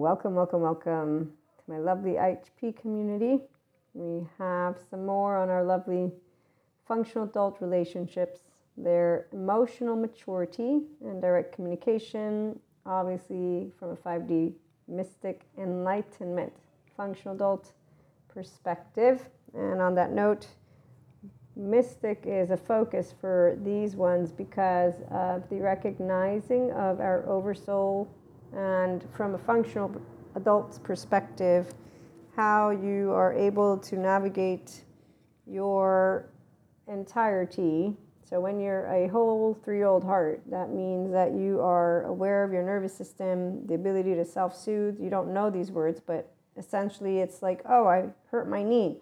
Welcome, welcome, welcome to my lovely IHP community. We have some more on our lovely functional adult relationships, their emotional maturity and direct communication, obviously from a 5D mystic enlightenment, functional adult perspective. And on that note, mystic is a focus for these ones because of the recognizing of our oversoul and from a functional adult's perspective, how you are able to navigate your entirety. So, when you're a whole three year old heart, that means that you are aware of your nervous system, the ability to self soothe. You don't know these words, but essentially it's like, oh, I hurt my knee.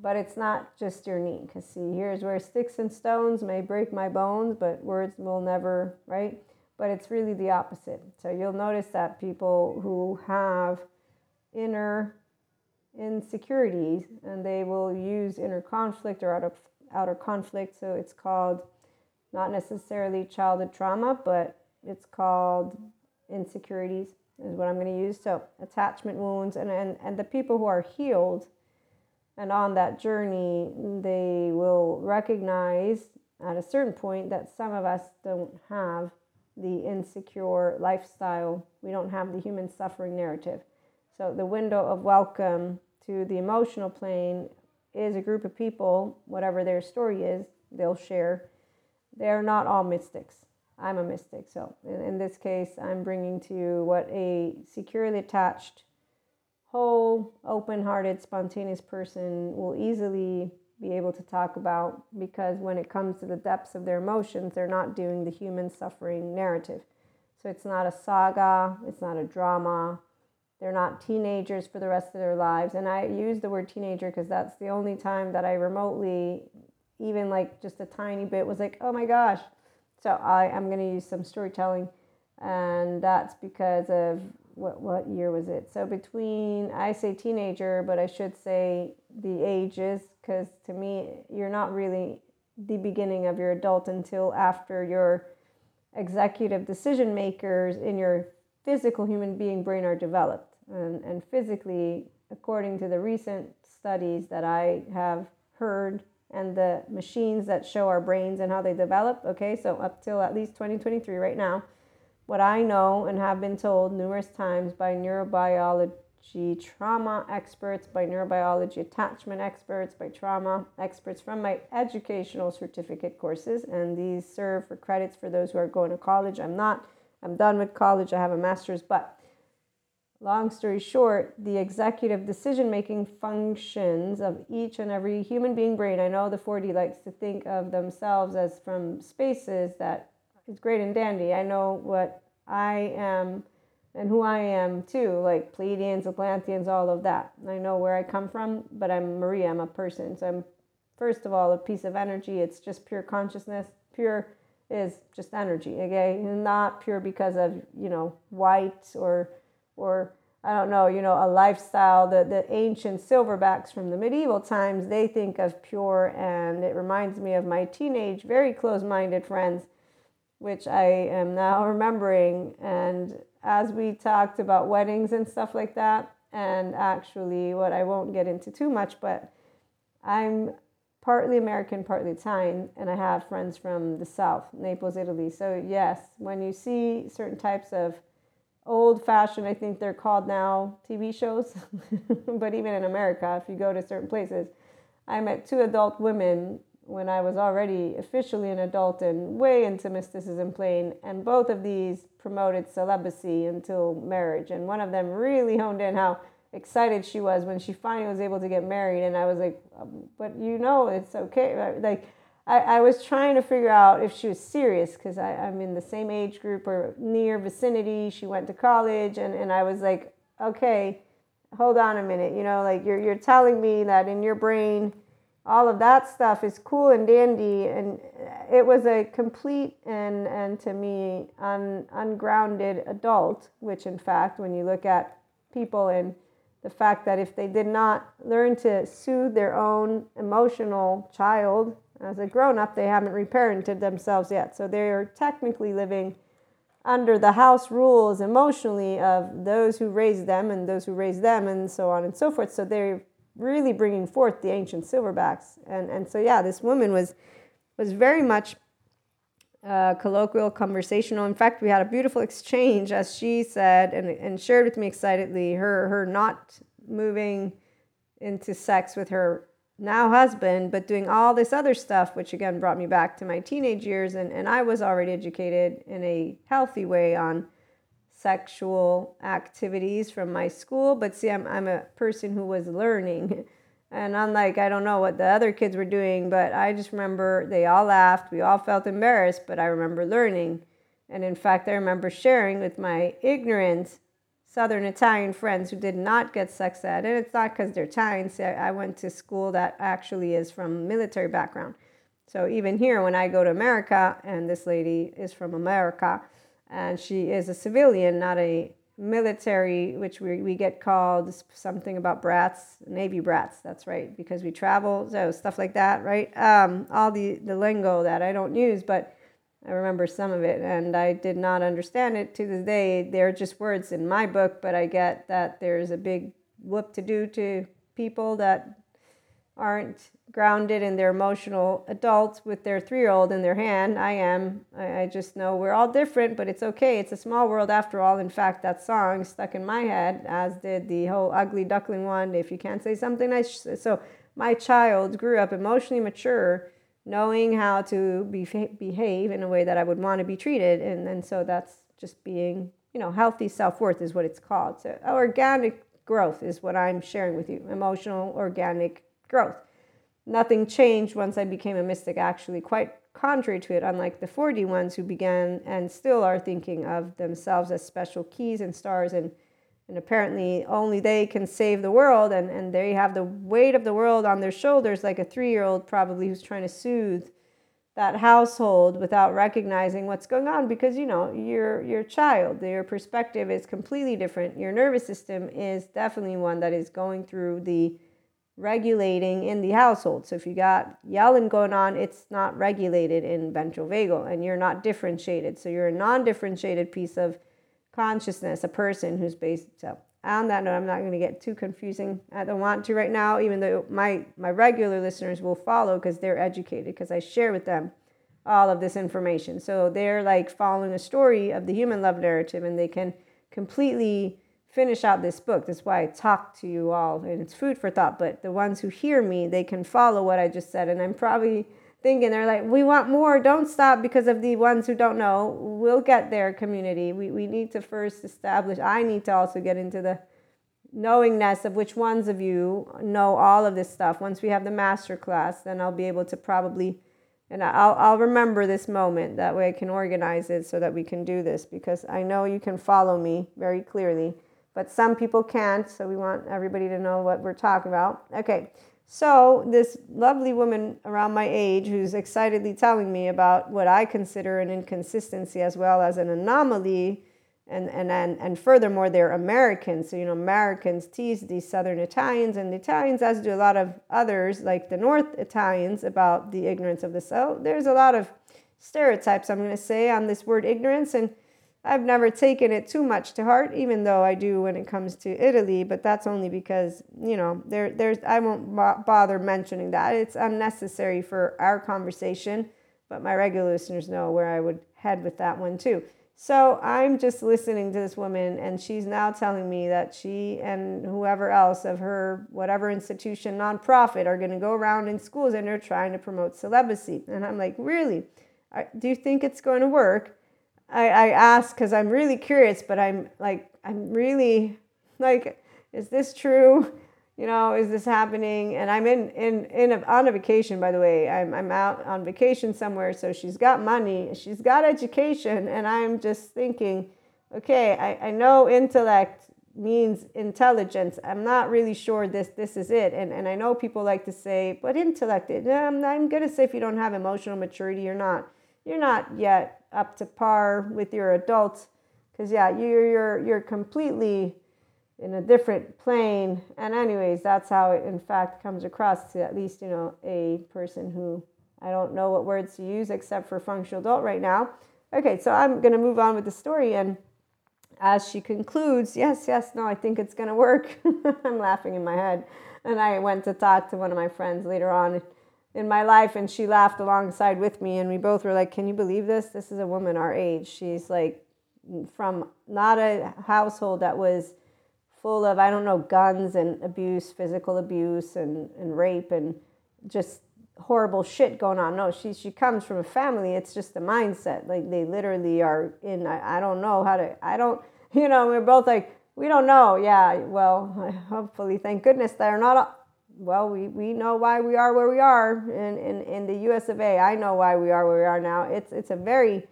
But it's not just your knee, because see, here's where sticks and stones may break my bones, but words will never, right? But it's really the opposite. So you'll notice that people who have inner insecurities and they will use inner conflict or outer, outer conflict. So it's called not necessarily childhood trauma, but it's called insecurities, is what I'm going to use. So attachment wounds, and, and, and the people who are healed and on that journey, they will recognize at a certain point that some of us don't have the insecure lifestyle. We don't have the human suffering narrative. So, the window of welcome to the emotional plane is a group of people, whatever their story is, they'll share. They're not all mystics. I'm a mystic. So, in, in this case, I'm bringing to you what a securely attached, whole, open hearted, spontaneous person will easily be able to talk about because when it comes to the depths of their emotions, they're not doing the human suffering narrative. So it's not a saga, it's not a drama. They're not teenagers for the rest of their lives. And I use the word teenager because that's the only time that I remotely, even like just a tiny bit, was like, oh my gosh. So I am going to use some storytelling. And that's because of what, what year was it? So between, I say teenager, but I should say the ages because to me, you're not really the beginning of your adult until after your executive decision makers in your physical human being brain are developed. And, and physically, according to the recent studies that I have heard and the machines that show our brains and how they develop, okay, so up till at least 2023 right now, what I know and have been told numerous times by neurobiologists trauma experts, by neurobiology attachment experts, by trauma experts from my educational certificate courses. And these serve for credits for those who are going to college. I'm not, I'm done with college, I have a master's. But long story short, the executive decision making functions of each and every human being brain. I know the 4D likes to think of themselves as from spaces that is great and dandy. I know what I am and who I am too, like Pleiadians, Atlanteans, all of that. I know where I come from, but I'm Maria, I'm a person. So I'm, first of all, a piece of energy. It's just pure consciousness. Pure is just energy, okay? Not pure because of, you know, white or, or, I don't know, you know, a lifestyle. The, the ancient silverbacks from the medieval times, they think of pure, and it reminds me of my teenage, very close minded friends, which I am now remembering. And as we talked about weddings and stuff like that. And actually, what I won't get into too much, but I'm partly American, partly Italian, and I have friends from the South, Naples, Italy. So, yes, when you see certain types of old fashioned, I think they're called now TV shows, but even in America, if you go to certain places, I met two adult women when I was already officially an adult and way into mysticism plane, and both of these promoted celibacy until marriage. And one of them really honed in how excited she was when she finally was able to get married. And I was like, um, but you know, it's okay. Like, I, I was trying to figure out if she was serious because I'm in the same age group or near vicinity. She went to college, and, and I was like, okay, hold on a minute. You know, like you're, you're telling me that in your brain, all of that stuff is cool and dandy and it was a complete and and to me un, ungrounded adult which in fact when you look at people and the fact that if they did not learn to soothe their own emotional child as a grown up they haven't reparented themselves yet so they're technically living under the house rules emotionally of those who raised them and those who raised them and so on and so forth. So they're really bringing forth the ancient silverbacks. And, and so, yeah, this woman was, was very much uh, colloquial, conversational. In fact, we had a beautiful exchange, as she said, and, and shared with me excitedly her, her not moving into sex with her now husband, but doing all this other stuff, which again brought me back to my teenage years. And, and I was already educated in a healthy way on sexual activities from my school. But see, I'm, I'm a person who was learning. And unlike, I don't know what the other kids were doing, but I just remember they all laughed. We all felt embarrassed, but I remember learning. And in fact, I remember sharing with my ignorant Southern Italian friends who did not get sex ed. And it's not because they're Italian. See, I went to school that actually is from military background. So even here, when I go to America, and this lady is from America, and she is a civilian, not a military, which we, we get called something about brats, Navy brats. That's right, because we travel, so stuff like that, right? Um, all the, the lingo that I don't use, but I remember some of it and I did not understand it to this day. They're just words in my book, but I get that there's a big whoop to do to people that aren't grounded in their emotional adults with their three year old in their hand. I am. I, I, just know we're all different, but it's okay. It's a small world after all. In fact, that song stuck in my head, as did the whole ugly duckling one. If you can't say something nice. So my child grew up emotionally mature knowing how to be, behave in a way that I would want to be treated. And, and so that's just being, you know, healthy self worth is what it's called. So organic growth is what I'm sharing with you emotional, organic growth. Nothing changed once I became a mystic, actually, quite contrary to it, unlike the 4D ones who began and still are thinking of themselves as special keys and stars and and apparently only they can save the world and, and they have the weight of the world on their shoulders like a three-year-old probably who's trying to soothe that household without recognizing what's going on because you know your your child your perspective is completely different. Your nervous system is definitely one that is going through the regulating in the household so if you got yelling going on it's not regulated in ventral vagal and you're not differentiated so you're a non-differentiated piece of consciousness, a person who's based. So on that note, I'm not going to get too confusing. I don't want to right now, even though my my regular listeners will follow because they're educated because I share with them all of this information. So they're like following a story of the human love narrative, and they can completely finish out this book. That's why I talk to you all, and it's food for thought. But the ones who hear me, they can follow what I just said, and I'm probably thinking they're like we want more. Don't stop because of the ones who don't know. We'll get there community. We, we need to first establish i need to also get into the knowingness of which ones of you know all of this stuff. Once we have the master class then i'll be able to probably and I'll, I'll remember this moment. That way i can organize it so that we can do this because i know you can follow me very clearly but some people can't so we want everybody to know what we're talking about okay so, this lovely woman around my age who's excitedly telling me about what I consider an inconsistency as well as an anomaly, and, and, and, and furthermore, they're Americans. So, you know, Americans tease these Southern Italians, and the Italians, as do a lot of others, like the North Italians, about the ignorance of the South. There's a lot of stereotypes, I'm going to say, on this word ignorance. And I've never taken it too much to heart, even though I do when it comes to Italy. But that's only because you know there there's I won't bother mentioning that. It's unnecessary for our conversation. But my regular listeners know where I would head with that one too. So I'm just listening to this woman, and she's now telling me that she and whoever else of her, whatever institution, nonprofit, are going to go around in schools and they're trying to promote celibacy. And I'm like, really? Do you think it's going to work? I, I ask because I'm really curious, but I'm like, I'm really like, is this true? You know, is this happening? And I'm in, in, in a, on a vacation, by the way. I'm, I'm out on vacation somewhere. So she's got money, she's got education. And I'm just thinking, okay, I, I know intellect means intelligence. I'm not really sure this this is it. And and I know people like to say, but intellect. Eh, I'm, I'm gonna say if you don't have emotional maturity, you're not you're not yet up to par with your adults because yeah you're you're you're completely in a different plane and anyways that's how it in fact comes across to at least you know a person who i don't know what words to use except for functional adult right now Okay, so I'm going to move on with the story. And as she concludes, yes, yes, no, I think it's going to work. I'm laughing in my head. And I went to talk to one of my friends later on in my life, and she laughed alongside with me. And we both were like, Can you believe this? This is a woman our age. She's like from not a household that was full of, I don't know, guns and abuse, physical abuse and, and rape and just horrible shit going on. No, she she comes from a family. It's just a mindset. Like they literally are in. I, I don't know how to. I don't. You know, we're both like we don't know. Yeah. Well, hopefully, thank goodness they're not. Well, we, we know why we are where we are in, in, in the US of A. I know why we are where we are now. It's it's a very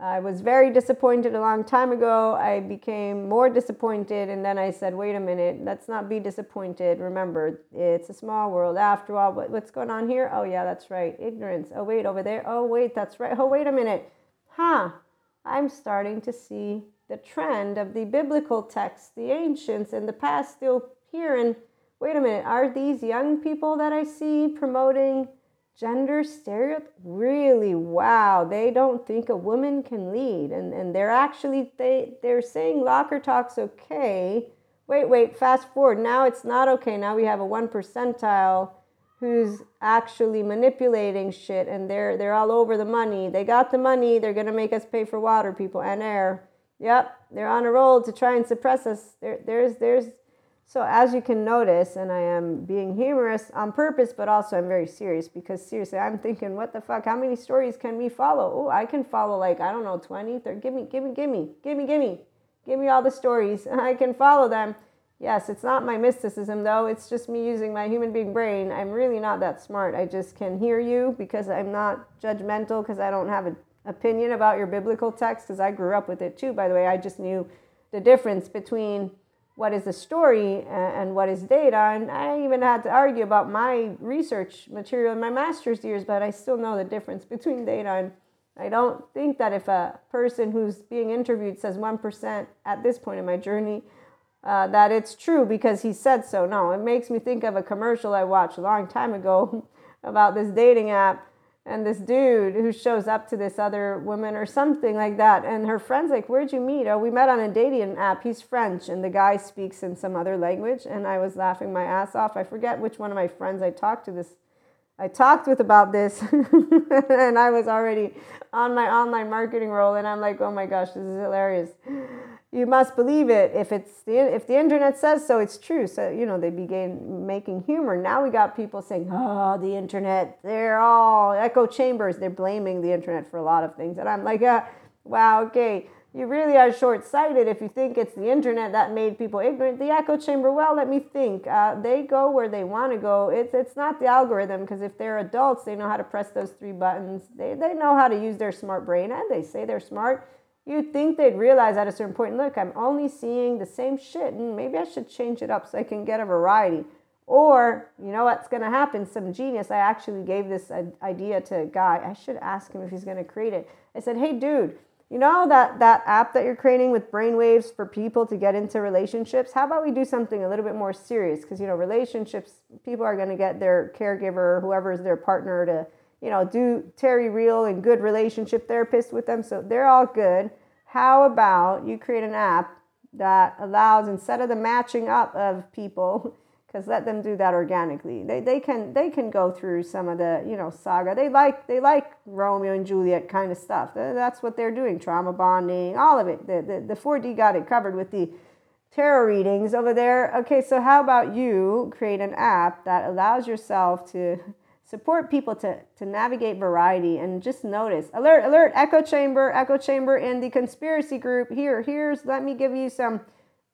I was very disappointed a long time ago. I became more disappointed, and then I said, wait a minute, let's not be disappointed. Remember, it's a small world after all. What, what's going on here? Oh, yeah, that's right. Ignorance. Oh, wait, over there. Oh, wait, that's right. Oh, wait a minute. Huh. I'm starting to see the trend of the biblical texts, the ancients, and the past still here. And wait a minute, are these young people that I see promoting? gender stereotypes? really wow they don't think a woman can lead and and they're actually they they're saying locker talk's okay wait wait fast forward now it's not okay now we have a one percentile who's actually manipulating shit and they're they're all over the money they got the money they're going to make us pay for water people and air yep they're on a roll to try and suppress us there there's there's so, as you can notice, and I am being humorous on purpose, but also I'm very serious because seriously, I'm thinking, what the fuck? How many stories can we follow? Oh, I can follow like, I don't know, 20, 30. Give me, give me, give me, give me, give me, give me all the stories. I can follow them. Yes, it's not my mysticism though. It's just me using my human being brain. I'm really not that smart. I just can hear you because I'm not judgmental because I don't have an opinion about your biblical text because I grew up with it too. By the way, I just knew the difference between what is the story and what is data. And I even had to argue about my research material in my master's years, but I still know the difference between data and I don't think that if a person who's being interviewed says 1% at this point in my journey, uh, that it's true because he said so. No, it makes me think of a commercial I watched a long time ago about this dating app and this dude who shows up to this other woman or something like that. And her friend's like where'd you meet? Oh we met on a dating app. He's french and the guy speaks in some other language. And i was laughing my ass off. I forget which one of my friends i talked to this i talked with about this. And i was already on my online marketing role and i'm like oh my gosh this is hilarious you must believe it. If it's the if the internet says so it's true. So you know they began making humor. Now we got people saying oh the internet they're all echo chambers. They're blaming the internet for a lot of things. And i'm like uh, wow okay. You really are short-sighted. If you think it's the internet that made people ignorant the echo chamber well let me think. Uh, they go where they want to go. It's, it's not the algorithm because if they're adults they know how to press those three buttons. They, they know how to use their smart brain and they say they're smart You'd think they'd realize at a certain point, look, I'm only seeing the same shit, and maybe I should change it up so I can get a variety. Or, you know what's going to happen? Some genius, I actually gave this idea to a guy. I should ask him if he's going to create it. I said, hey, dude, you know that, that app that you're creating with brainwaves for people to get into relationships? How about we do something a little bit more serious? Because, you know, relationships, people are going to get their caregiver, or whoever is their partner, to you know, do Terry Real and good relationship therapist with them. So they're all good. How about you create an app that allows instead of the matching up of people, because let them do that organically. They, they can they can go through some of the you know saga. They like they like Romeo and Juliet kind of stuff. That's what they're doing. Trauma bonding, all of it. The the, the 4D got it covered with the tarot readings over there. Okay, so how about you create an app that allows yourself to support people to, to navigate variety and just notice. Alert alert echo chamber echo chamber in the conspiracy group. Here here's let me give you some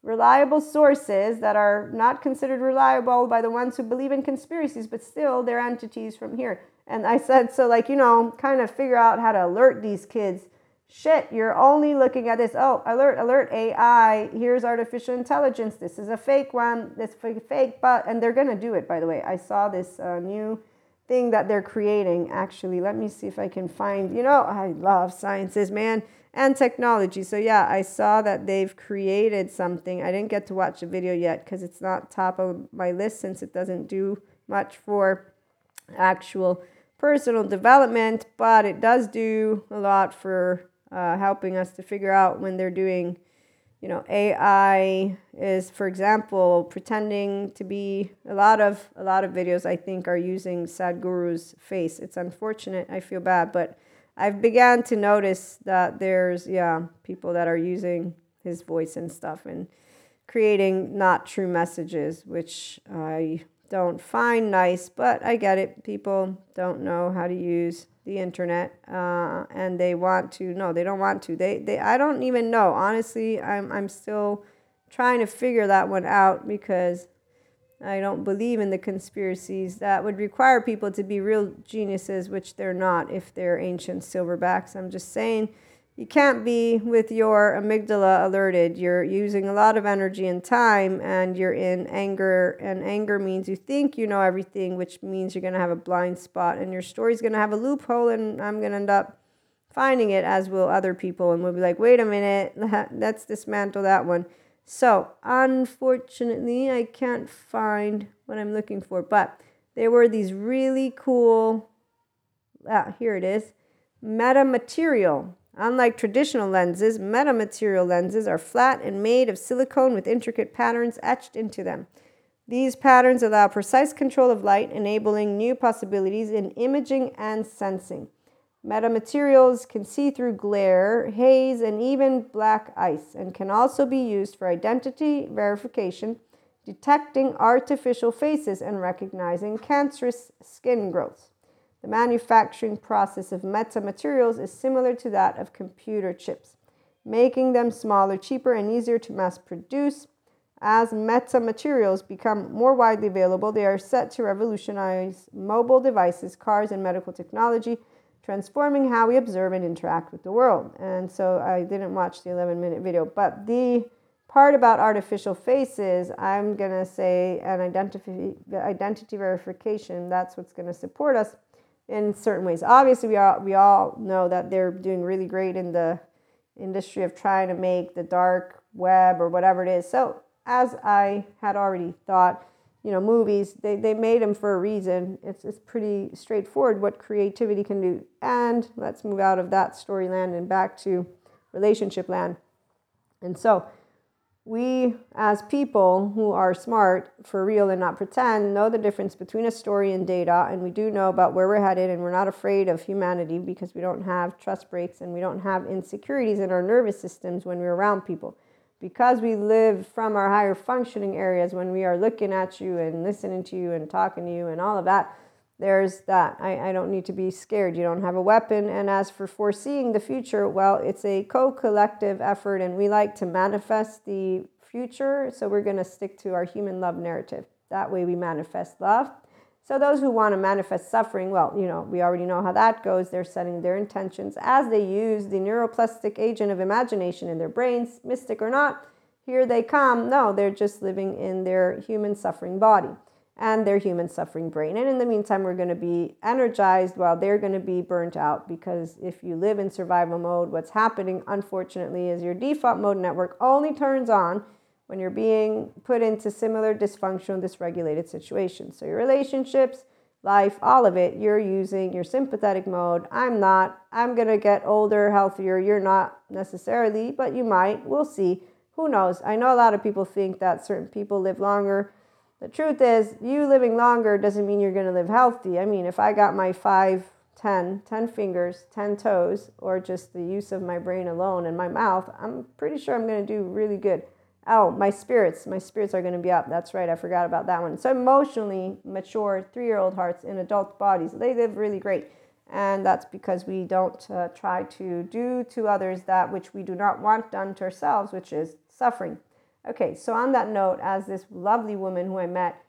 reliable sources that are not considered reliable by the ones who believe in conspiracies but still they're entities from here. And i said so like you know kind of figure out how to alert these kids. Shit you're only looking at this. Oh alert alert ai here's artificial intelligence. This is a fake one. This fake but and they're going to do it by the way. I saw this uh, new thing that they're creating. Actually, let me see if I can find, you know, I love sciences, man, and technology. So, yeah, I saw that they've created something. I didn't get to watch the video yet because it's not top of my list since it doesn't do much for actual personal development, but it does do a lot for uh, helping us to figure out when they're doing you know ai is for example pretending to be a lot of a lot of videos i think are using sadhguru's face. It's unfortunate i feel bad but i've began to notice that there's yeah people that are using his voice and stuff and creating not true messages which i don't find nice but i get it. People don't know how to use the internet uh, and they want to no they don't want to. They, they i don't even know. Honestly I'm, I'm still trying to figure that one out because i don't believe in the conspiracies that would require people to be real geniuses which they're not if they're ancient silverbacks. I'm just saying you can't be with your amygdala alerted. You're using a lot of energy and time, and you're in anger. And anger means you think you know everything, which means you're going to have a blind spot, and your story's going to have a loophole, and I'm going to end up finding it, as will other people. And we'll be like, wait a minute, let's dismantle that one. So, unfortunately, I can't find what I'm looking for, but there were these really cool, ah, here it is, metamaterial Unlike traditional lenses, metamaterial lenses are flat and made of silicone with intricate patterns etched into them. These patterns allow precise control of light, enabling new possibilities in imaging and sensing. Metamaterials can see through glare, haze, and even black ice, and can also be used for identity verification, detecting artificial faces, and recognizing cancerous skin growths. The manufacturing process of metamaterials is similar to that of computer chips, making them smaller, cheaper, and easier to mass produce. As metamaterials become more widely available, they are set to revolutionize mobile devices, cars, and medical technology, transforming how we observe and interact with the world. And so I didn't watch the 11 minute video, but the part about artificial faces, I'm going to say an identity, identity verification, that's what's going to support us in certain ways. Obviously, we all we all know that they're doing really great in the industry of trying to make the dark web or whatever it is. So, as I had already thought, you know, movies they, they made them for a reason. It's it's pretty straightforward what creativity can do. And let's move out of that storyland and back to relationship land. And so we, as people who are smart for real and not pretend, know the difference between a story and data, and we do know about where we're headed, and we're not afraid of humanity because we don't have trust breaks and we don't have insecurities in our nervous systems when we're around people. Because we live from our higher functioning areas when we are looking at you and listening to you and talking to you and all of that, there's that. I, I don't need to be scared. You don't have a weapon. And as for foreseeing the future, well, it's a co collective effort, and we like to manifest the future. So we're going to stick to our human love narrative. That way we manifest love. So those who want to manifest suffering, well, you know, we already know how that goes. They're setting their intentions as they use the neuroplastic agent of imagination in their brains, mystic or not. Here they come. No, they're just living in their human suffering body and their human suffering brain. And in the meantime, we're going to be energized while they're going to be burnt out because if you live in survival mode, what's happening, unfortunately, is your default mode network only turns on when you're being put into similar dysfunctional, dysregulated situations. So your relationships, life, all of it, you're using your sympathetic mode. I'm not. I'm going to get older, healthier. You're not necessarily, but you might. We'll see. Who knows? I know a lot of people think that certain people live longer the truth is, you living longer doesn't mean you're going to live healthy. I mean, if I got my five, ten, ten fingers, 10 toes, or just the use of my brain alone and my mouth, I'm pretty sure I'm going to do really good. Oh, my spirits, my spirits are going to be up. That's right, I forgot about that one. So, emotionally mature three year old hearts in adult bodies, they live really great. And that's because we don't uh, try to do to others that which we do not want done to ourselves, which is suffering. Okay, so on that note, as this lovely woman who I met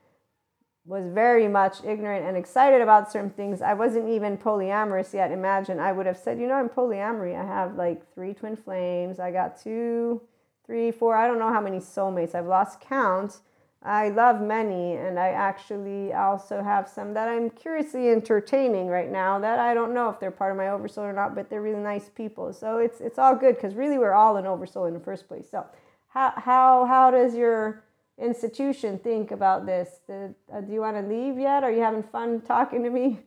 was very much ignorant and excited about certain things, I wasn't even polyamorous yet. Imagine I would have said, you know, I'm polyamory. I have like three twin flames. I got two, three, four, I don't know how many soulmates. I've lost count. I love many, and I actually also have some that I'm curiously entertaining right now that I don't know if they're part of my oversoul or not, but they're really nice people. So it's it's all good because really we're all an oversoul in the first place. So how how how does your institution think about this? uh, do you want to leave yet? Are you having fun talking to me?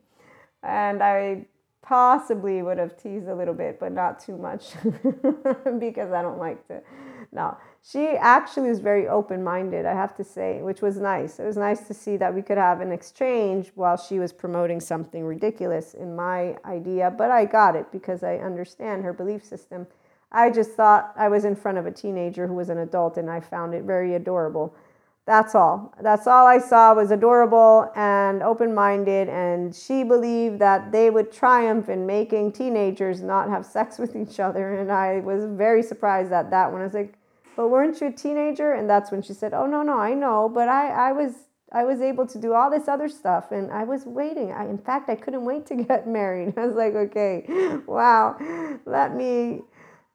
And I possibly would have teased a little bit, but not too much because I don't like to. No, she actually was very open minded, I have to say, which was nice. It was nice to see that we could have an exchange while she was promoting something ridiculous in my idea, but I got it because I understand her belief system. I just thought I was in front of a teenager who was an adult and I found it very adorable. That's all. That's all I saw was adorable and open minded. And she believed that they would triumph in making teenagers not have sex with each other. And I was very surprised at that when I was like, but weren't you a teenager? And that's when she said, oh, no, no, I know. But I, I was. I was able to do all this other stuff and I was waiting. I, in fact, I couldn't wait to get married. I was like, okay, wow, let me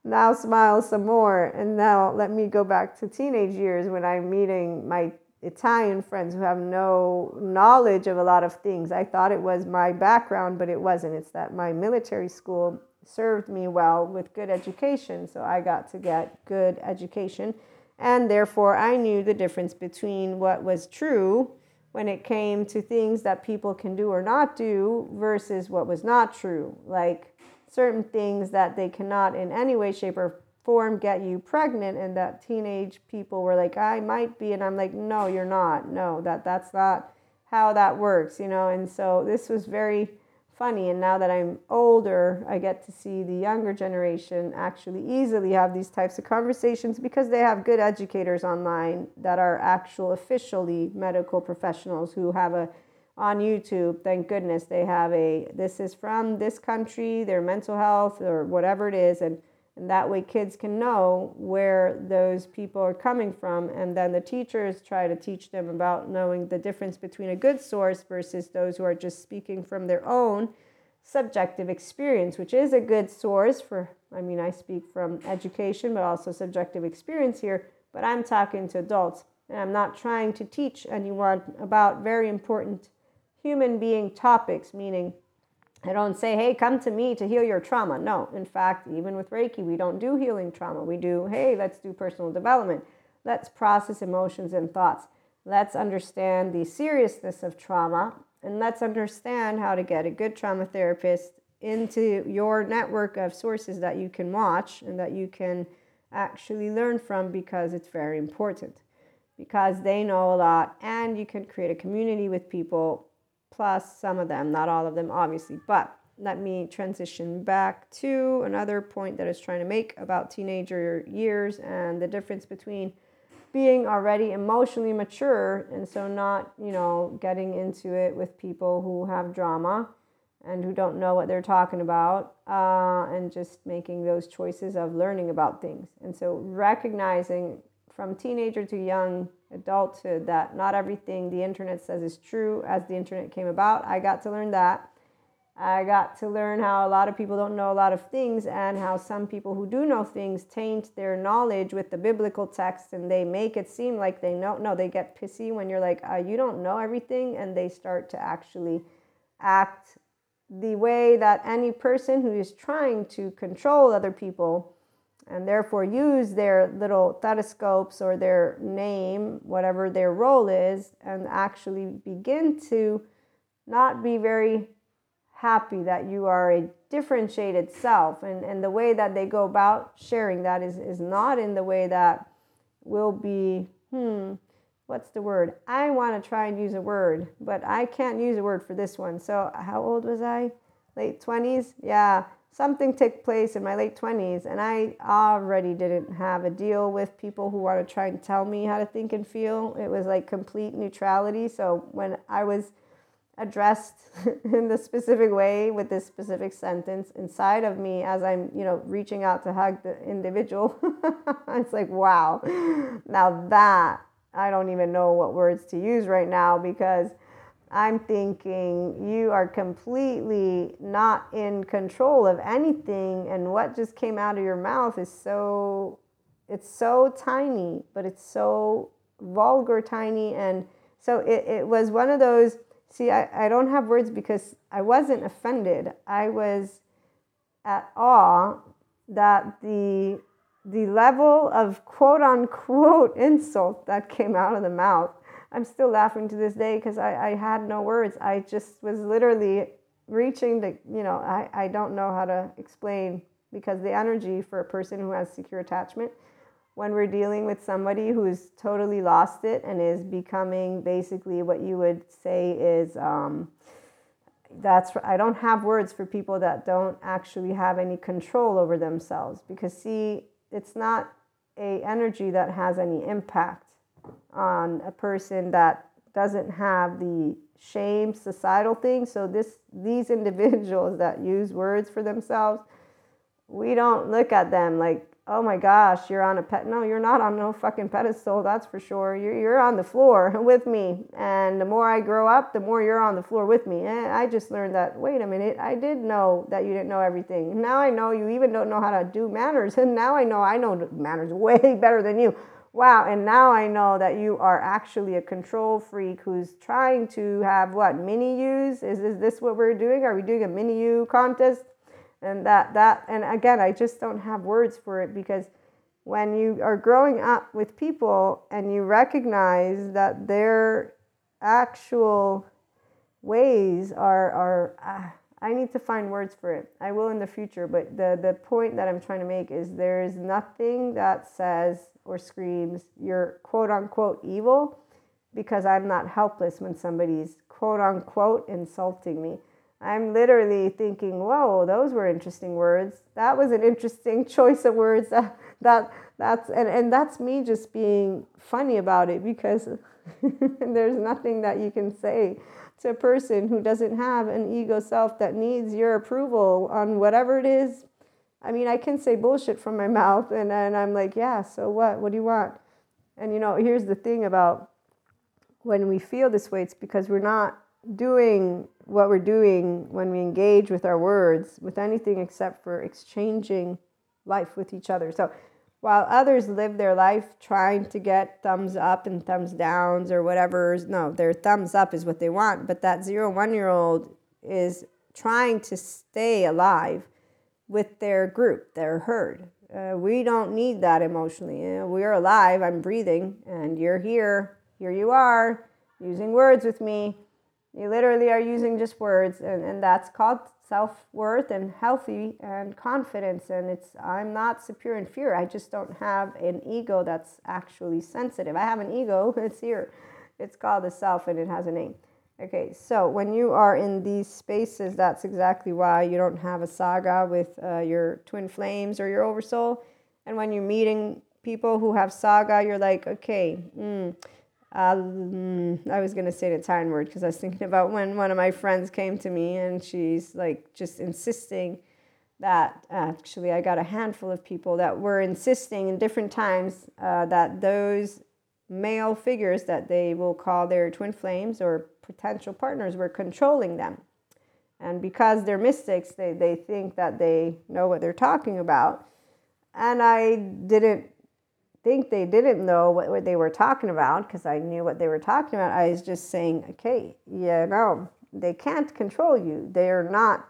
now smile some more. And now let me go back to teenage years when I'm meeting my Italian friends who have no knowledge of a lot of things. I thought it was my background, but it wasn't. It's that my military school served me well with good education. So I got to get good education. And therefore, I knew the difference between what was true when it came to things that people can do or not do versus what was not true. Like, certain things that they cannot in any way, shape, or form get you pregnant and that teenage people were like i might be and i'm like no you're not. No that that's not how that works you know? And so this was very funny and now that i'm older i get to see the younger generation actually easily have these types of conversations because they have good educators online that are actual officially medical professionals who have a on YouTube. Thank goodness they have a this is from this country, their mental health or whatever it is, and and that way kids can know where those people are coming from and then the teachers try to teach them about knowing the difference between a good source versus those who are just speaking from their own subjective experience which is a good source for i mean i speak from education but also subjective experience here but i'm talking to adults and i'm not trying to teach anyone about very important human being topics, meaning I don't say, hey, come to me to heal your trauma. No, in fact, even with Reiki, we don't do healing trauma. We do, hey, let's do personal development. Let's process emotions and thoughts. Let's understand the seriousness of trauma and let's understand how to get a good trauma therapist into your network of sources that you can watch and that you can actually learn from because it's very important. Because they know a lot and you can create a community with people plus some of them, not all of them, obviously. But let me transition back to another point that I was trying to make about teenager years and the difference between being already emotionally mature and so not, you know, getting into it with people who have drama and who don't know what they're talking about uh, and just making those choices of learning about things. And so recognizing from teenager to young adulthood that not everything the internet says is true as the internet came about. I got to learn that. I got to learn how a lot of people don't know a lot of things and how some people who do know things taint their knowledge with the biblical text and they make it seem like they know. No, they get pissy when you're like, uh, you don't know everything, and they start to actually act the way that any person who is trying to control other people and therefore use their little stethoscopes or their name, whatever their role is, and actually begin to not be very happy that you are a differentiated self. And, and the way that they go about sharing that is, is not in the way that will be, hmm, what's the word? I want to try and use a word, but I can't use a word for this one. So, how old was I? Late 20s? Yeah something took place in my late 20s and i already didn't have a deal with people who want to try and tell me how to think and feel. It was like complete neutrality. So when i was addressed in the specific way with this specific sentence inside of me as i'm you know reaching out to hug the individual it's like wow. Now that i don't even know what words to use right now because I'm thinking you are completely not in control of anything and what just came out of your mouth is so it's so tiny, but it's so vulgar tiny and so it, it was one of those see I, I don't have words because I wasn't offended. I was at awe that the the level of quote unquote insult that came out of the mouth I'm still laughing to this day because I, I had no words. I just was literally reaching the, you know, I, I don't know how to explain because the energy for a person who has secure attachment, when we're dealing with somebody who's totally lost it and is becoming basically what you would say is, um, that's I don't have words for people that don't actually have any control over themselves because see it's not a energy that has any impact on a person that doesn't have the shame societal thing so this these individuals that use words for themselves we don't look at them like oh my gosh, you're on a pet. No, you're not on no fucking pedestal, that's for sure. You're, you're on the floor with me. And the more I grow up, the more you're on the floor with me. And I just learned that, wait a minute, I did know that you didn't know everything. Now I know you even don't know how to do manners. And now I know I know manners way better than you. Wow. And now I know that you are actually a control freak who's trying to have what? Mini use. Is, is this what we're doing? Are we doing a mini you contest? and that that and again i just don't have words for it because when you are growing up with people and you recognize that their actual ways are are uh, I need to find words for it. I will in the future, but the the point that I'm trying to make is there is nothing that says or screams you're quote unquote evil because I'm not helpless when somebody's quote unquote insulting me. I'm literally thinking, whoa, those were interesting words. That was an interesting choice of words. That, that that's and, and that's me just being funny about it because there's nothing that you can say to a person who doesn't have an ego self that needs your approval on whatever it is. I mean, I can say bullshit from my mouth and, and I'm like, yeah, so what? What do you want? And you know, here's the thing about when we feel this way, it's because we're not doing what we're doing when we engage with our words with anything except for exchanging life with each other. So while others live their life trying to get thumbs up and thumbs downs or whatever, no, their thumbs up is what they want. But that zero one year old is trying to stay alive with their group, their herd. Uh, we don't need that emotionally. You know, we're alive, I'm breathing, and you're here. Here you are, using words with me you literally are using just words, and, and that's called self worth and healthy and confidence. And it's, I'm not superior and fear. I just don't have an ego that's actually sensitive. I have an ego, it's here. It's called the self, and it has a name. Okay, so when you are in these spaces, that's exactly why you don't have a saga with uh, your twin flames or your oversoul. And when you're meeting people who have saga, you're like, okay, mm, um, I was going to say the Italian word because I was thinking about when one of my friends came to me and she's like just insisting that actually I got a handful of people that were insisting in different times uh, that those male figures that they will call their twin flames or potential partners were controlling them. And because they're mystics, they, they think that they know what they're talking about. And I didn't think they didn't know what, what they were talking about because I knew what they were talking about. I was just saying, okay, yeah, no, they can't control you. They're not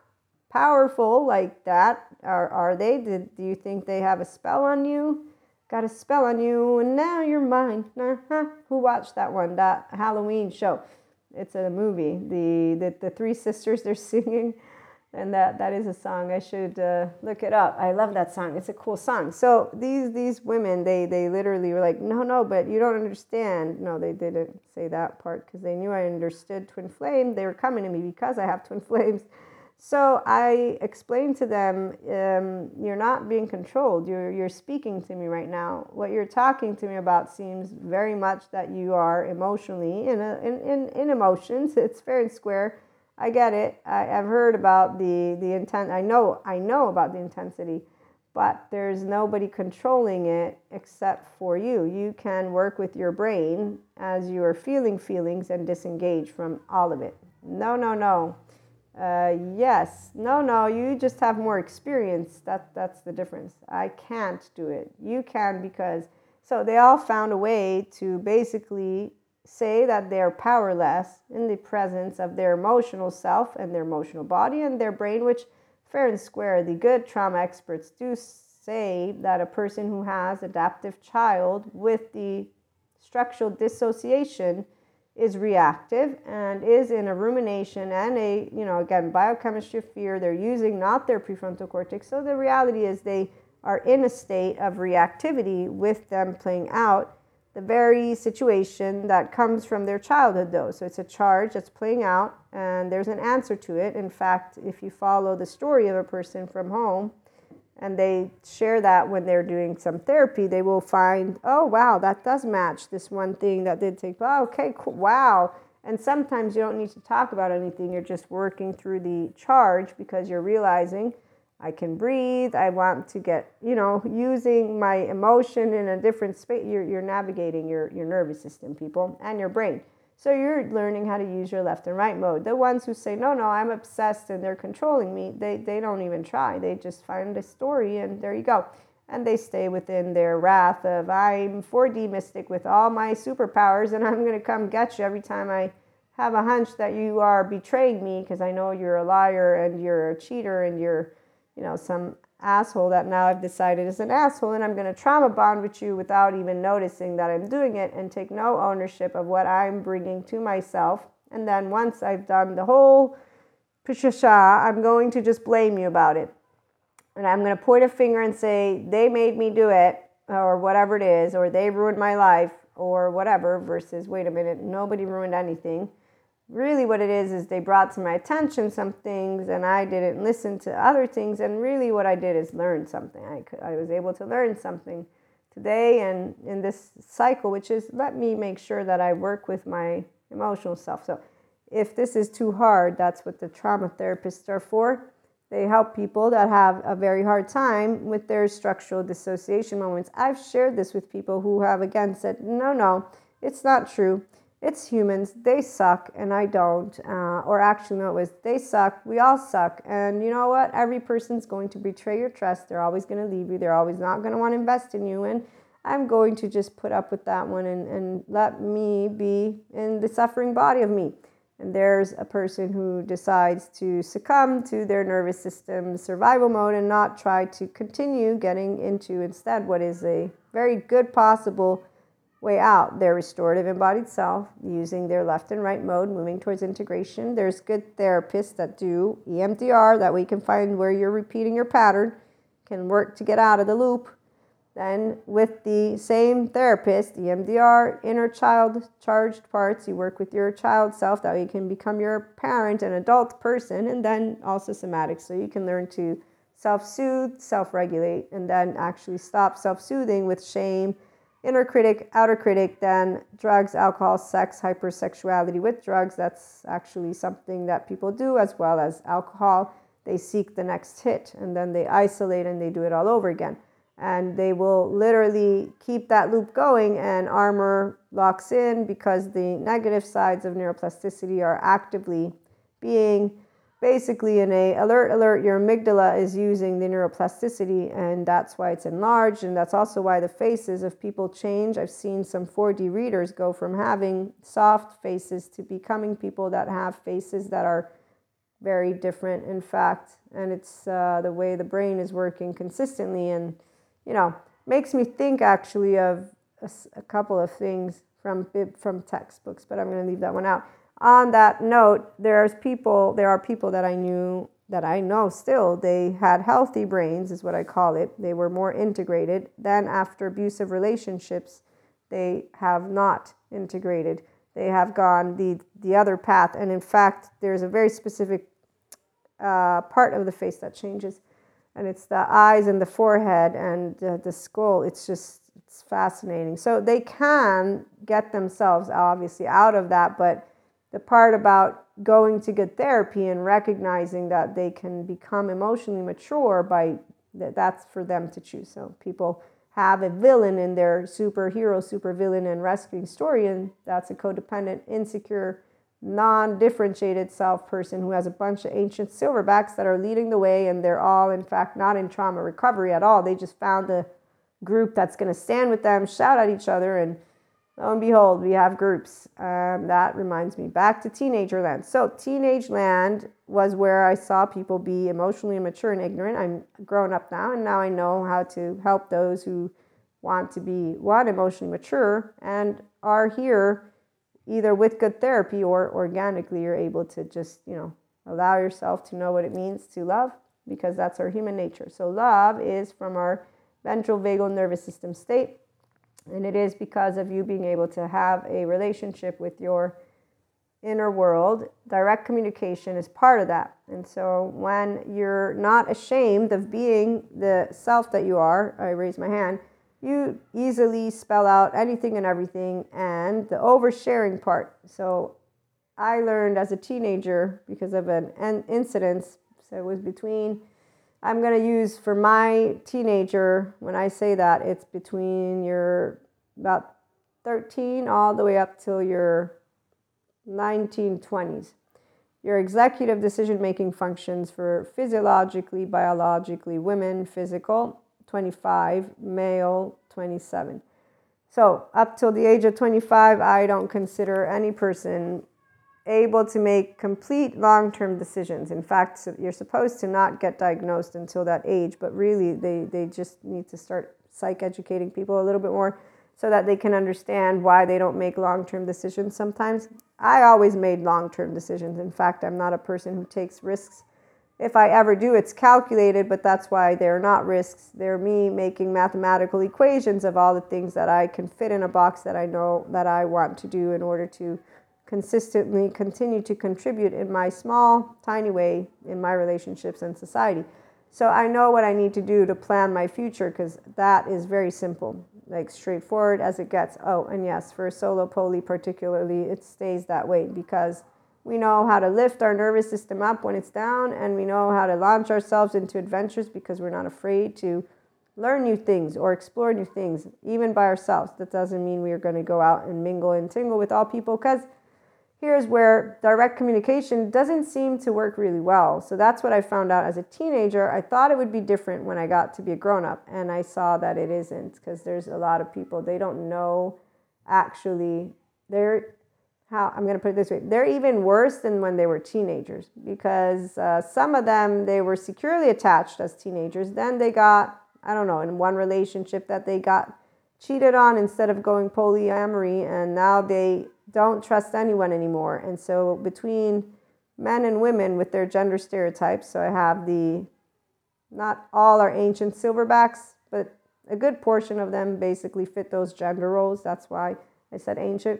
powerful like that. Are, are they? Did, do you think they have a spell on you? Got a spell on you, and now you're mine. Uh-huh. Who watched that one? That Halloween show. It's a movie. The, the, the three sisters, they're singing and that that is a song I should uh, look it up. I love that song. It's a cool song. So these these women they they literally were like, no no, but you don't understand. No, they didn't say that part because they knew I understood twin flame. They were coming to me because I have twin flames. So I explained to them, um, you're not being controlled. You're you're speaking to me right now. What you're talking to me about seems very much that you are emotionally in a, in, in, in emotions. It's fair and square I get it. I, have heard about the the intent. I know I know about the intensity, but there's nobody controlling it except for you. You can work with your brain as you are feeling feelings and disengage from all of it. No, no, no. Uh, yes, no, no. You just have more experience. That that's the difference. I can't do it. You can because so they all found a way to basically say that they're powerless in the presence of their emotional self and their emotional body and their brain, which, fair and square, the good trauma experts do say that a person who has adaptive child with the structural dissociation is reactive and is in a rumination and a, you know, again, biochemistry of fear. They're using not their prefrontal cortex. So the reality is they are in a state of reactivity with them playing out the very situation that comes from their childhood, though. So it's a charge that's playing out, and there's an answer to it. In fact, if you follow the story of a person from home, and they share that when they're doing some therapy, they will find, oh, wow, that does match this one thing that did take, oh, okay, cool, wow. And sometimes you don't need to talk about anything, you're just working through the charge because you're realizing I can breathe, I want to get, you know, using my emotion in a different space. You're, you're navigating your, your nervous system, people, and your brain. So you're learning how to use your left and right mode. The ones who say, no, no, I'm obsessed and they're controlling me, they, they don't even try. They just find a story and there you go. And they stay within their wrath of, I'm 4D mystic with all my superpowers and I'm going to come get you every time I have a hunch that you are betraying me because I know you're a liar and you're a cheater and you're, you know, some asshole that now I've decided is an asshole and I'm going to trauma bond with you without even noticing that I'm doing it and take no ownership of what I'm bringing to myself. And then once I've done the whole pishasha, I'm going to just blame you about it. And I'm going to point a finger and say, they made me do it, or whatever it is, or they ruined my life, or whatever, versus, wait a minute, nobody ruined anything really what it is is they brought to my attention some things and i didn't listen to other things. And really what i did is learn something. I, could, I was able to learn something today and in this cycle which is let me make sure that i work with my emotional self. So if this is too hard that's what the trauma therapists are for. They help people that have a very hard time with their structural dissociation moments. I've shared this with people who have again said no no it's not true it's humans, they suck and I don't. Uh, or actually, no, it was they suck, we all suck. And you know what? Every person's going to betray your trust. They're always going to leave you. They're always not going to want to invest in you. And I'm going to just put up with that one and, and let me be in the suffering body of me. And there's a person who decides to succumb to their nervous system survival mode and not try to continue getting into instead what is a very good possible way out their restorative embodied self using their left and right mode, moving towards integration. There's good therapists that do EMDR that we can find where you're repeating your pattern, can work to get out of the loop. Then, with the same therapist, EMDR, inner child charged parts, you work with your child self that you can become your parent, an adult person, and then also somatic. So you can learn to self soothe, self regulate, and then actually stop self soothing with shame inner critic, outer critic, then drugs, alcohol, sex, hypersexuality with drugs. That's actually something that people do as well as alcohol. They seek the next hit and then they isolate and they do it all over again. And they will literally keep that loop going, and armor locks in because the negative sides of neuroplasticity are actively being basically in a alert alert your amygdala is using the neuroplasticity and that's why it's enlarged and that's also why the faces of people change. I've seen some 4d readers go from having soft faces to becoming people that have faces that are very different in fact and it's uh, the way the brain is working consistently and you know makes me think actually of a, a couple of things from from textbooks but i'm going to leave that one out on that note, there's people, there are people that I knew that I know still, they had healthy brains, is what I call it. They were more integrated. Then, after abusive relationships, they have not integrated. They have gone the, the other path. And in fact, there's a very specific uh, part of the face that changes. And it's the eyes and the forehead and uh, the skull. It's just, it's fascinating. So they can get themselves obviously out of that, but the part about going to good therapy and recognizing that they can become emotionally mature by that that's for them to choose. So people have a villain in their superhero supervillain and rescuing story and that's a codependent insecure non-differentiated self person who has a bunch of ancient silverbacks that are leading the way and they're all in fact not in trauma recovery at all. They just found a group that's going to stand with them shout at each other and lo and behold, we have groups. Um, that reminds me back to teenager land. So, teenage land was where I saw people be emotionally immature and ignorant. I'm grown up now, and now I know how to help those who want to be one emotionally mature and are here either with good therapy or organically, you're able to just, you know, allow yourself to know what it means to love because that's our human nature. So, love is from our ventral vagal nervous system state, and it is because of you being able to have a relationship with your inner world. Direct communication is part of that. And so, when you're not ashamed of being the self that you are, I raise my hand you easily spell out anything and everything and the oversharing part. So I learned as a teenager because of an incident. So it was between, I'm going to use for my teenager, when I say that, it's between your about 13 all the way up till your 1920s. Your executive decision making functions for physiologically, biologically women, physical, 25, male 27. So, up till the age of 25, I don't consider any person able to make complete long term decisions. In fact, you're supposed to not get diagnosed until that age, but really, they, they just need to start psych educating people a little bit more so that they can understand why they don't make long term decisions sometimes. I always made long term decisions. In fact, I'm not a person who takes risks if I ever do, it's calculated, but that's why they're not risks. They're me making mathematical equations of all the things that I can fit in a box that I know that I want to do in order to consistently continue to contribute in my small, tiny way in my relationships and society. So I know what I need to do to plan my future because that is very simple, like straightforward as it gets. Oh, and yes, for solo poly particularly, it stays that way because we know how to lift our nervous system up when it's down, and we know how to launch ourselves into adventures because we're not afraid to learn new things or explore new things, even by ourselves. That doesn't mean we are going to go out and mingle and tingle with all people because here's where direct communication doesn't seem to work really well. So that's what I found out as a teenager. I thought it would be different when I got to be a grown up, and I saw that it isn't because there's a lot of people, they don't know actually. They're how I'm going to put it this way they're even worse than when they were teenagers because uh, some of them they were securely attached as teenagers then they got i don't know in one relationship that they got cheated on instead of going polyamory and now they don't trust anyone anymore and so between men and women with their gender stereotypes so i have the not all are ancient silverbacks but a good portion of them basically fit those gender roles that's why i said ancient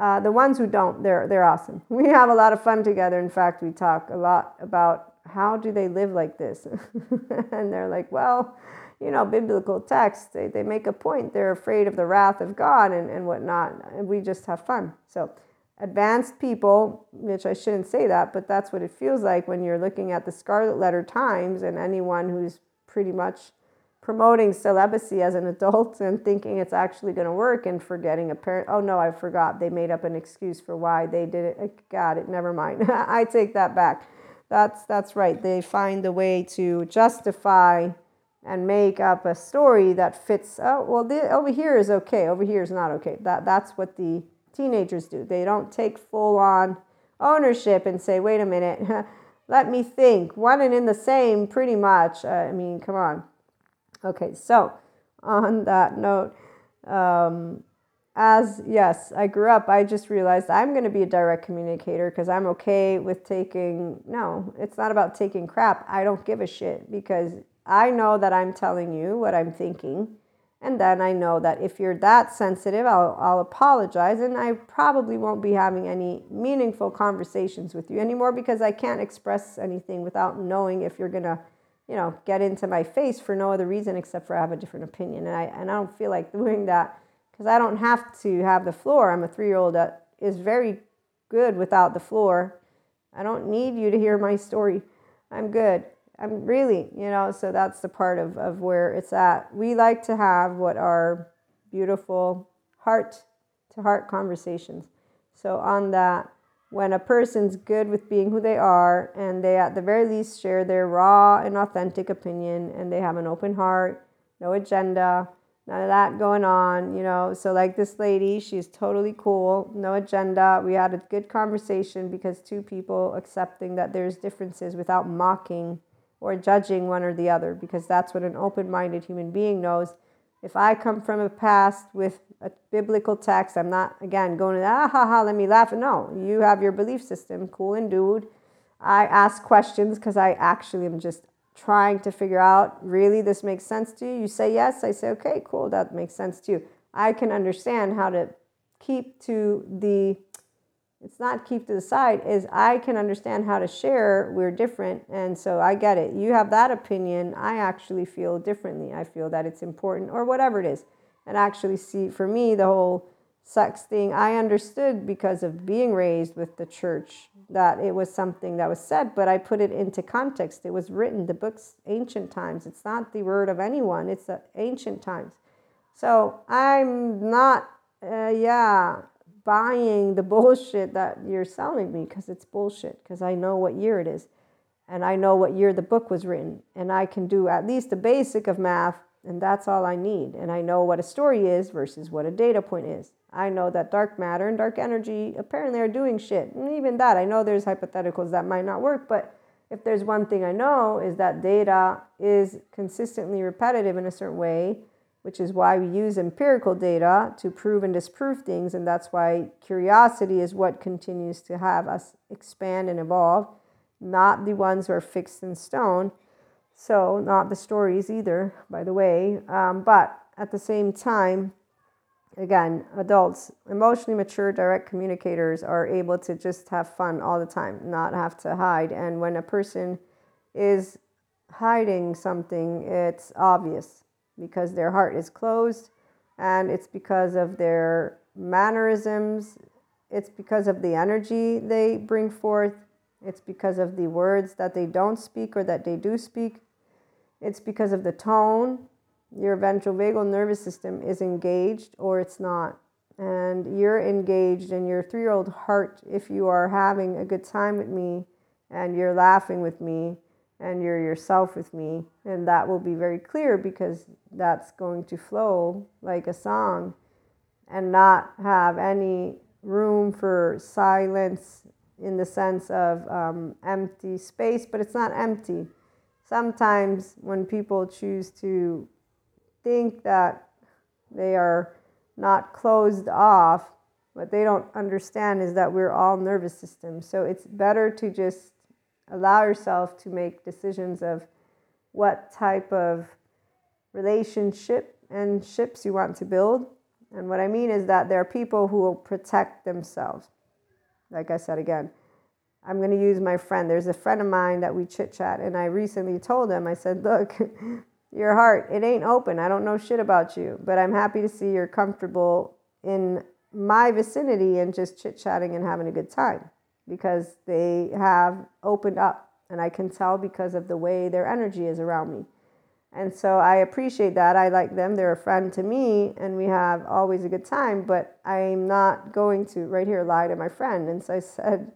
uh, the ones who don't, they're, they're awesome. We have a lot of fun together. In fact, we talk a lot about how do they live like this? and they're like, well, you know, biblical texts, they, they make a point. They're afraid of the wrath of God and, and whatnot. And we just have fun. So, advanced people, which I shouldn't say that, but that's what it feels like when you're looking at the Scarlet Letter Times and anyone who's pretty much promoting celibacy as an adult and thinking it's actually going to work and forgetting a parent. Oh no, I forgot. They made up an excuse for why they did it. Got it. Never mind. I take that back. That's that's right. They find a way to justify and make up a story that fits. Oh well, the, over here is okay. Over here is not okay. That that's what the teenagers do. They don't take full on ownership and say, wait a minute. Let me think. One and in the same, pretty much. Uh, I mean, come on Okay, so on that note, um, as yes, I grew up, I just realized I'm going to be a direct communicator because I'm okay with taking. No, it's not about taking crap. I don't give a shit because I know that I'm telling you what I'm thinking. And then I know that if you're that sensitive, I'll, I'll apologize and I probably won't be having any meaningful conversations with you anymore because I can't express anything without knowing if you're going to you know, get into my face for no other reason except for I have a different opinion. And I, and I don't feel like doing that because I don't have to have the floor. I'm a three year old that is very good without the floor. I don't need you to hear my story. I'm good. I'm really, you know, so that's the part of, of where it's at. We like to have what are beautiful heart to heart conversations. So, on that, when a person's good with being who they are and they at the very least share their raw and authentic opinion and they have an open heart no agenda none of that going on you know so like this lady she's totally cool no agenda we had a good conversation because two people accepting that there's differences without mocking or judging one or the other because that's what an open-minded human being knows If I come from a past with a biblical text, I'm not, again, going, to, ah, ha, ha, let me laugh. No, you have your belief system, cool and dude. I ask questions because I actually am just trying to figure out really this makes sense to you. You say yes, I say, okay, cool, that makes sense to you. I can understand how to keep to the it's not keep to the side is i can understand how to share we're different and so i get it. You have that opinion i actually feel differently. I feel that it's important or whatever it is. And actually see for me the whole sex thing i understood because of being raised with the church that it was something that was said but i put it into context. It was written the book's ancient times. It's not the word of anyone it's ancient times. So i'm not uh, yeah buying the bullshit that you're selling me because it's bullshit because I know what year it is and I know what year the book was written and I can do at least the basic of math and that's all I need and I know what a story is versus what a data point is. I know that dark matter and dark energy apparently are doing shit. And even that, I know there's hypotheticals that might not work, but if there's one thing I know is that data is consistently repetitive in a certain way which is why we use empirical data to prove and disprove things. And that's why curiosity is what continues to have us expand and evolve, not the ones who are fixed in stone. So, not the stories either, by the way. Um, but at the same time, again, adults, emotionally mature, direct communicators are able to just have fun all the time, not have to hide. And when a person is hiding something, it's obvious because their heart is closed and it's because of their mannerisms, it's because of the energy they bring forth, it's because of the words that they don't speak or that they do speak, it's because of the tone. Your ventral vagal nervous system is engaged or it's not. And you're engaged in your three year old heart if you are having a good time with me and you're laughing with me and you're yourself with me. And that will be very clear because that's going to flow like a song and not have any room for silence in the sense of um, empty space, but it's not empty. Sometimes when people choose to think that they are not closed off, what they don't understand is that we're all nervous systems. So it's better to just allow yourself to make decisions of what type of relationship and ships you want to build. And what I mean is that there are people who will protect themselves. Like I said again, I'm going to use my friend. There's a friend of mine that we chit chat, and I recently told him, I said, Look, your heart, it ain't open. I don't know shit about you, but I'm happy to see you're comfortable in my vicinity and just chit chatting and having a good time because they have opened up and I can tell because of the way their energy is around me. And so I appreciate that. I like them. They're a friend to me and we have always a good time, but I'm not going to right here lie to my friend. And so I said,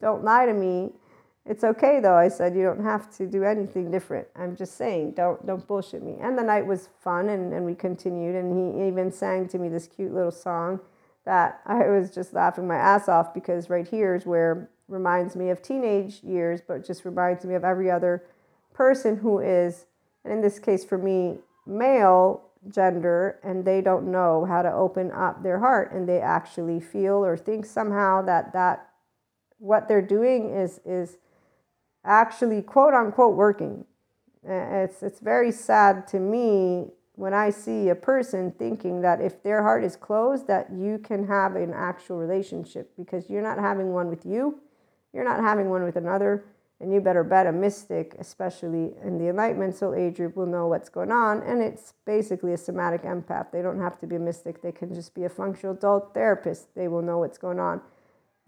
Don't lie to me. It's okay though. I said you don't have to do anything different. I'm just saying, don't don't bullshit me. And the night was fun and, and we continued and he even sang to me this cute little song that I was just laughing my ass off because right here is where reminds me of teenage years, but just reminds me of every other person who is, and in this case for me, male gender, and they don't know how to open up their heart, and they actually feel or think somehow that that what they're doing is is actually quote unquote working. It's it's very sad to me when I see a person thinking that if their heart is closed, that you can have an actual relationship because you're not having one with you, you're not having one with another, and you better bet a mystic, especially in the Enlightenment Soul Age group, will know what's going on. And it's basically a somatic empath. They don't have to be a mystic, they can just be a functional adult therapist. They will know what's going on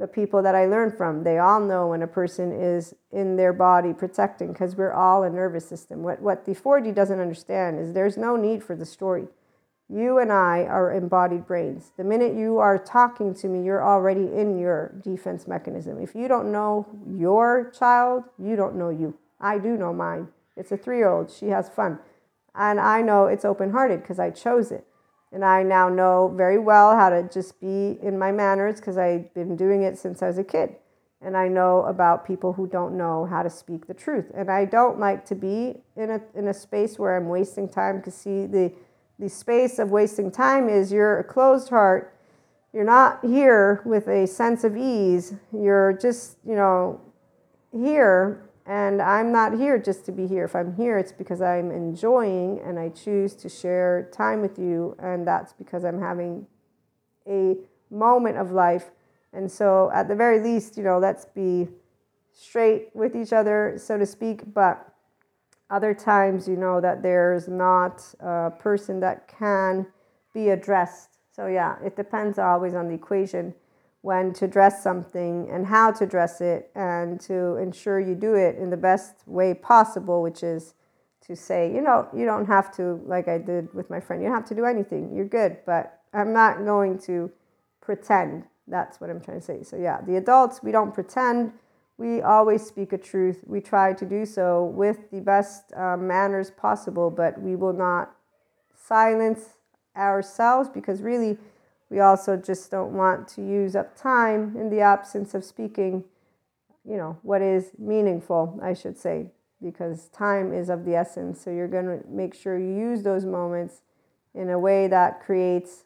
the people that I learn from, they all know when a person is in their body protecting because we're all a nervous system. What, what the 4D doesn't understand is there's no need for the story. You and I are embodied brains. The minute you are talking to me, you're already in your defense mechanism. If you don't know your child, you don't know you. I do know mine. It's a three year old. She has fun. And I know it's open hearted because I chose it. And I now know very well how to just be in my manners because I've been doing it since I was a kid. And I know about people who don't know how to speak the truth. And I don't like to be in a, in a space where I'm wasting time because, see the, the space of wasting time is you're a closed heart. You're not here with a sense of ease. You're just, you know, here and I'm not here just to be here. If I'm here, it's because I'm enjoying and I choose to share time with you. And that's because I'm having a moment of life. And so, at the very least, you know, let's be straight with each other, so to speak. But other times, you know, that there's not a person that can be addressed. So, yeah, it depends always on the equation when to dress something and how to dress it and to ensure you do it in the best way possible, which is to say, you know, you don't have to, like I did with my friend, you don't have to do anything. You're good, but I'm not going to pretend. That's what I'm trying to say. So, yeah, the adults, we don't pretend. We always speak a truth. We try to do so with the best uh, manners possible, but we will not silence ourselves because really, we also just don't want to use up time in the absence of speaking, you know, what is meaningful, I should say, because time is of the essence. So you're going to make sure you use those moments in a way that creates.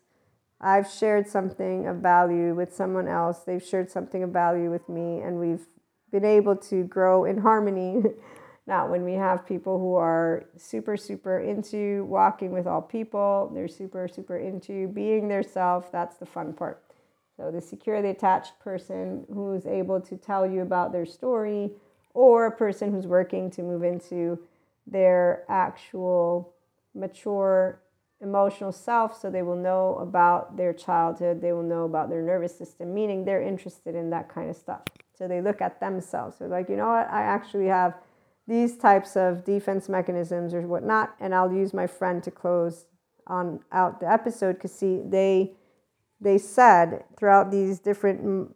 I've shared something of value with someone else, they've shared something of value with me, and we've been able to grow in harmony Now, when we have people who are super, super into walking with all people, they're super, super into being their self, that's the fun part. So, the securely attached person who's able to tell you about their story, or a person who's working to move into their actual mature emotional self so they will know about their childhood, they will know about their nervous system, meaning they're interested in that kind of stuff. So they look at themselves. So, like, you know what, I actually have these types of defense mechanisms or whatnot. And I'll use my friend to close on out the episode because see they they said throughout these different m-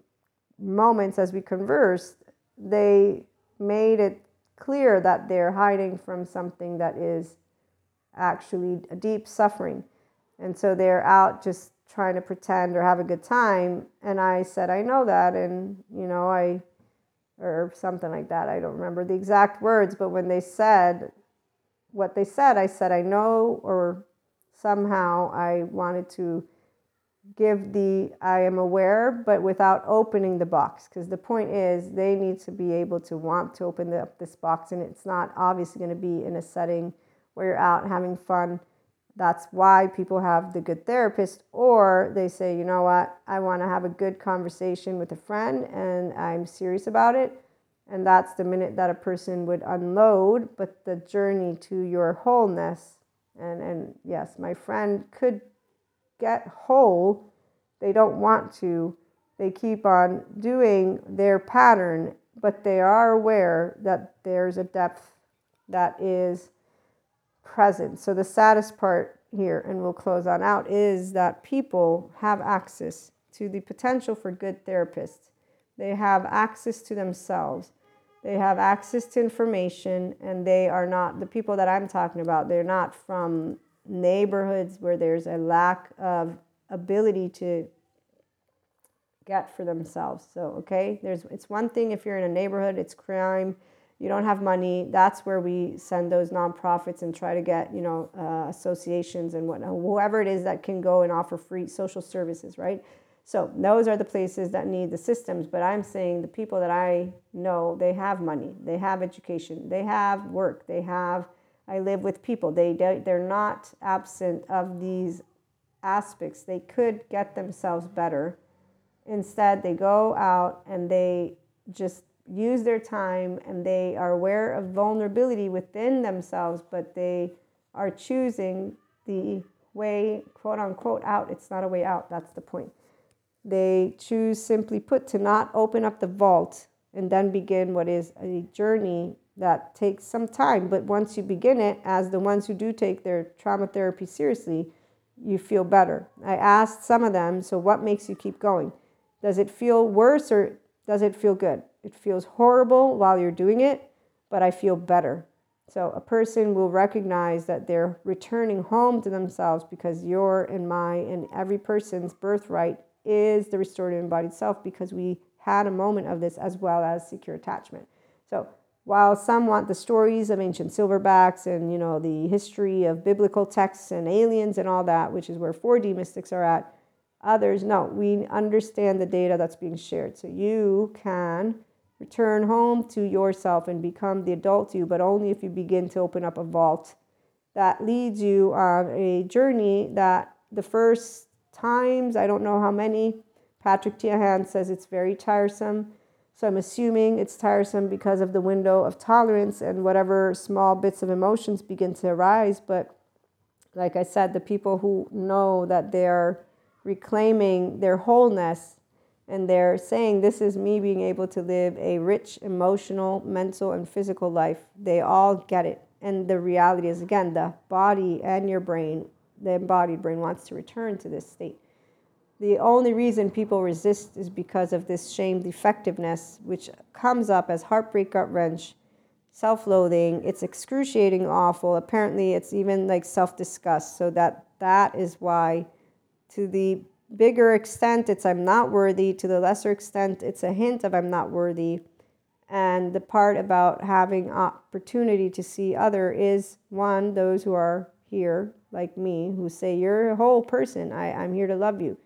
moments as we conversed, they made it clear that they're hiding from something that is actually a deep suffering. And so they're out just trying to pretend or have a good time. And I said, I know that. And, you know, I or something like that. I don't remember the exact words, but when they said what they said, I said, I know, or somehow I wanted to give the I am aware, but without opening the box. Because the point is, they need to be able to want to open up this box, and it's not obviously going to be in a setting where you're out having fun that's why people have the good therapist, or they say, you know what, I want to have a good conversation with a friend and I'm serious about it. And that's the minute that a person would unload, but the journey to your wholeness. And, and yes, my friend could get whole. They don't want to. They keep on doing their pattern, but they are aware that there's a depth that is present. So the saddest part here, and we'll close on out, is that people have access to the potential for good therapists. They have access to themselves. They have access to information, and they are not the people that I'm talking about. They're not from neighborhoods where there's a lack of ability to get for themselves. So, okay, there's it's one thing if you're in a neighborhood, it's crime you don't have money, that's where we send those nonprofits and try to get, you know, uh, associations and whatnot, whoever it is that can go and offer free social services, right? So those are the places that need the systems. But I'm saying the people that I know, they have money, they have education, they have work, they have. I live with people. They they're not absent of these aspects. They could get themselves better. Instead, they go out and they just use their time and they are aware of vulnerability within themselves, but they are choosing the way, quote unquote, out. It's not a way out, that's the point. They choose, simply put, to not open up the vault and then begin what is a journey that takes some time. But once you begin it, as the ones who do take their trauma therapy seriously, you feel better. I asked some of them, so what makes you keep going? Does it feel worse or does it feel good? It feels horrible while you're doing it, but I feel better. So a person will recognize that they're returning home to themselves because your and my and every person's birthright is the restorative embodied self because we had a moment of this as well as secure attachment. So while some want the stories of ancient silverbacks and you know the history of biblical texts and aliens and all that, which is where 4D mystics are at, others no. We understand the data that's being shared, so you can return home to yourself and become the adult you, but only if you begin to open up a vault that leads you on a journey that the first times I don't know how many. Patrick Teahan says it's very tiresome so I'm assuming it's tiresome because of the window of tolerance and whatever small bits of emotions begin to arise. But like I said, the people who know that they're reclaiming their wholeness and they're saying, This is me being able to live a rich emotional, mental, and physical life, they all get it. And the reality is, again, the body and your brain, the embodied brain, wants to return to this state the only reason people resist is because of this shame defectiveness, which comes up as heartbreak, gut wrench, self loathing. It's excruciating, awful. Apparently, it's even like self disgust. So, that that is why, to the bigger extent, it's I'm not worthy. To the lesser extent, it's a hint of I'm not worthy. And the part about having opportunity to see other is one, those who are here, like me, who say, You're a whole person. I, I'm here to love you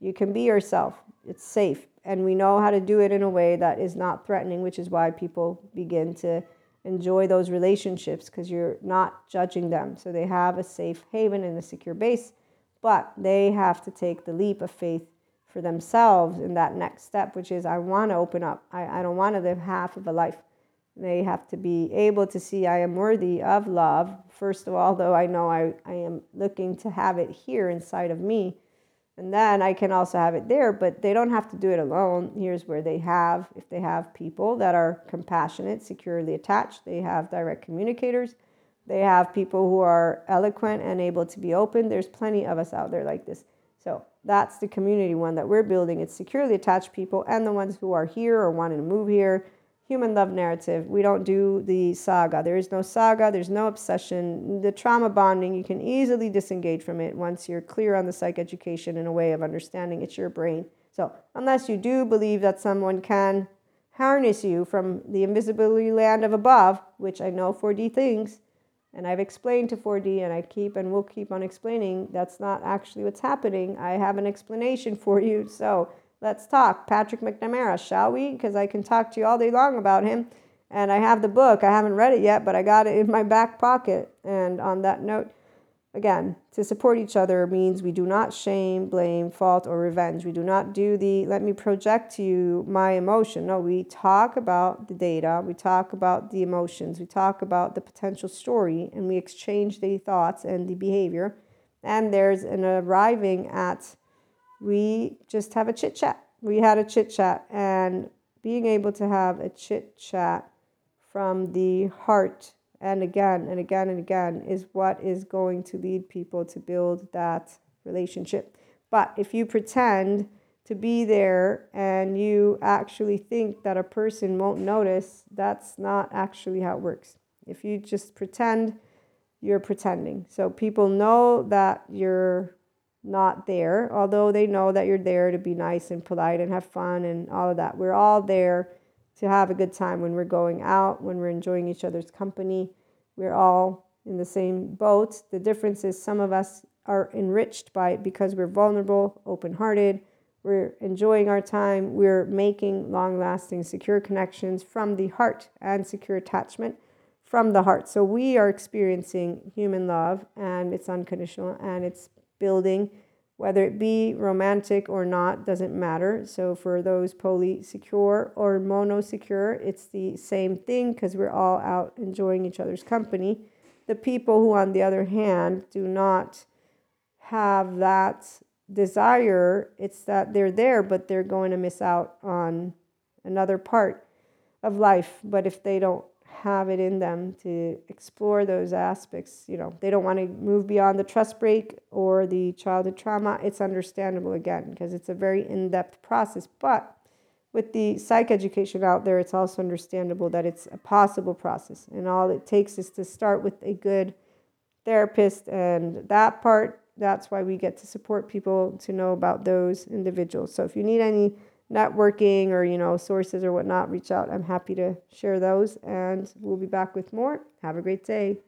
you can be yourself. It's safe. And we know how to do it in a way that is not threatening, which is why people begin to enjoy those relationships because you're not judging them. So they have a safe haven and a secure base, but they have to take the leap of faith for themselves in that next step, which is I want to open up. I, I don't want to live half of a life. They have to be able to see I am worthy of love, first of all, though I know I, I am looking to have it here inside of me and then I can also have it there, but they don't have to do it alone. Here's where they have, if they have people that are compassionate, securely attached, they have direct communicators, they have people who are eloquent and able to be open. There's plenty of us out there like this. So that's the community one that we're building. It's securely attached people and the ones who are here or wanting to move here human love narrative. We don't do the saga. There is no saga, there's no obsession. The trauma bonding, you can easily disengage from it once you're clear on the psych education in a way of understanding it's your brain. So, unless you do believe that someone can harness you from the invisibility land of above, which I know 4D thinks, and I've explained to 4D and I keep and will keep on explaining that's not actually what's happening. I have an explanation for you. So, Let's talk. Patrick McNamara, shall we? Because I can talk to you all day long about him. And I have the book. I haven't read it yet, but I got it in my back pocket. And on that note, again, to support each other means we do not shame, blame, fault, or revenge. We do not do the let me project to you my emotion. No, we talk about the data, we talk about the emotions, we talk about the potential story, and we exchange the thoughts and the behavior. And there's an arriving at we just have a chit chat. We had a chit chat, and being able to have a chit chat from the heart and again and again and again is what is going to lead people to build that relationship. But if you pretend to be there and you actually think that a person won't notice, that's not actually how it works. If you just pretend, you're pretending. So people know that you're not there, although they know that you're there to be nice and polite and have fun and all of that. We're all there to have a good time when we're going out, when we're enjoying each other's company. We're all in the same boat. The difference is some of us are enriched by it because we're vulnerable, open hearted, we're enjoying our time, we're making long lasting, secure connections from the heart and secure attachment from the heart. So we are experiencing human love and it's unconditional and it's building, whether it be romantic or not, doesn't matter. So for those poly secure or mono secure, it's the same thing because we're all out enjoying each other's company. The people who, on the other hand, do not have that desire, it's that they're there, but they're going to miss out on another part of life. But if they don't have it in them to explore those aspects. You know, they don't want to move beyond the trust break or the childhood trauma. It's understandable again because it's a very in depth process. But with the psych education out there, it's also understandable that it's a possible process. And all it takes is to start with a good therapist. And that part, that's why we get to support people to know about those individuals. So if you need any networking or, you know, sources or whatnot, reach out. I'm happy to share those. And we'll be back with more. Have a great day.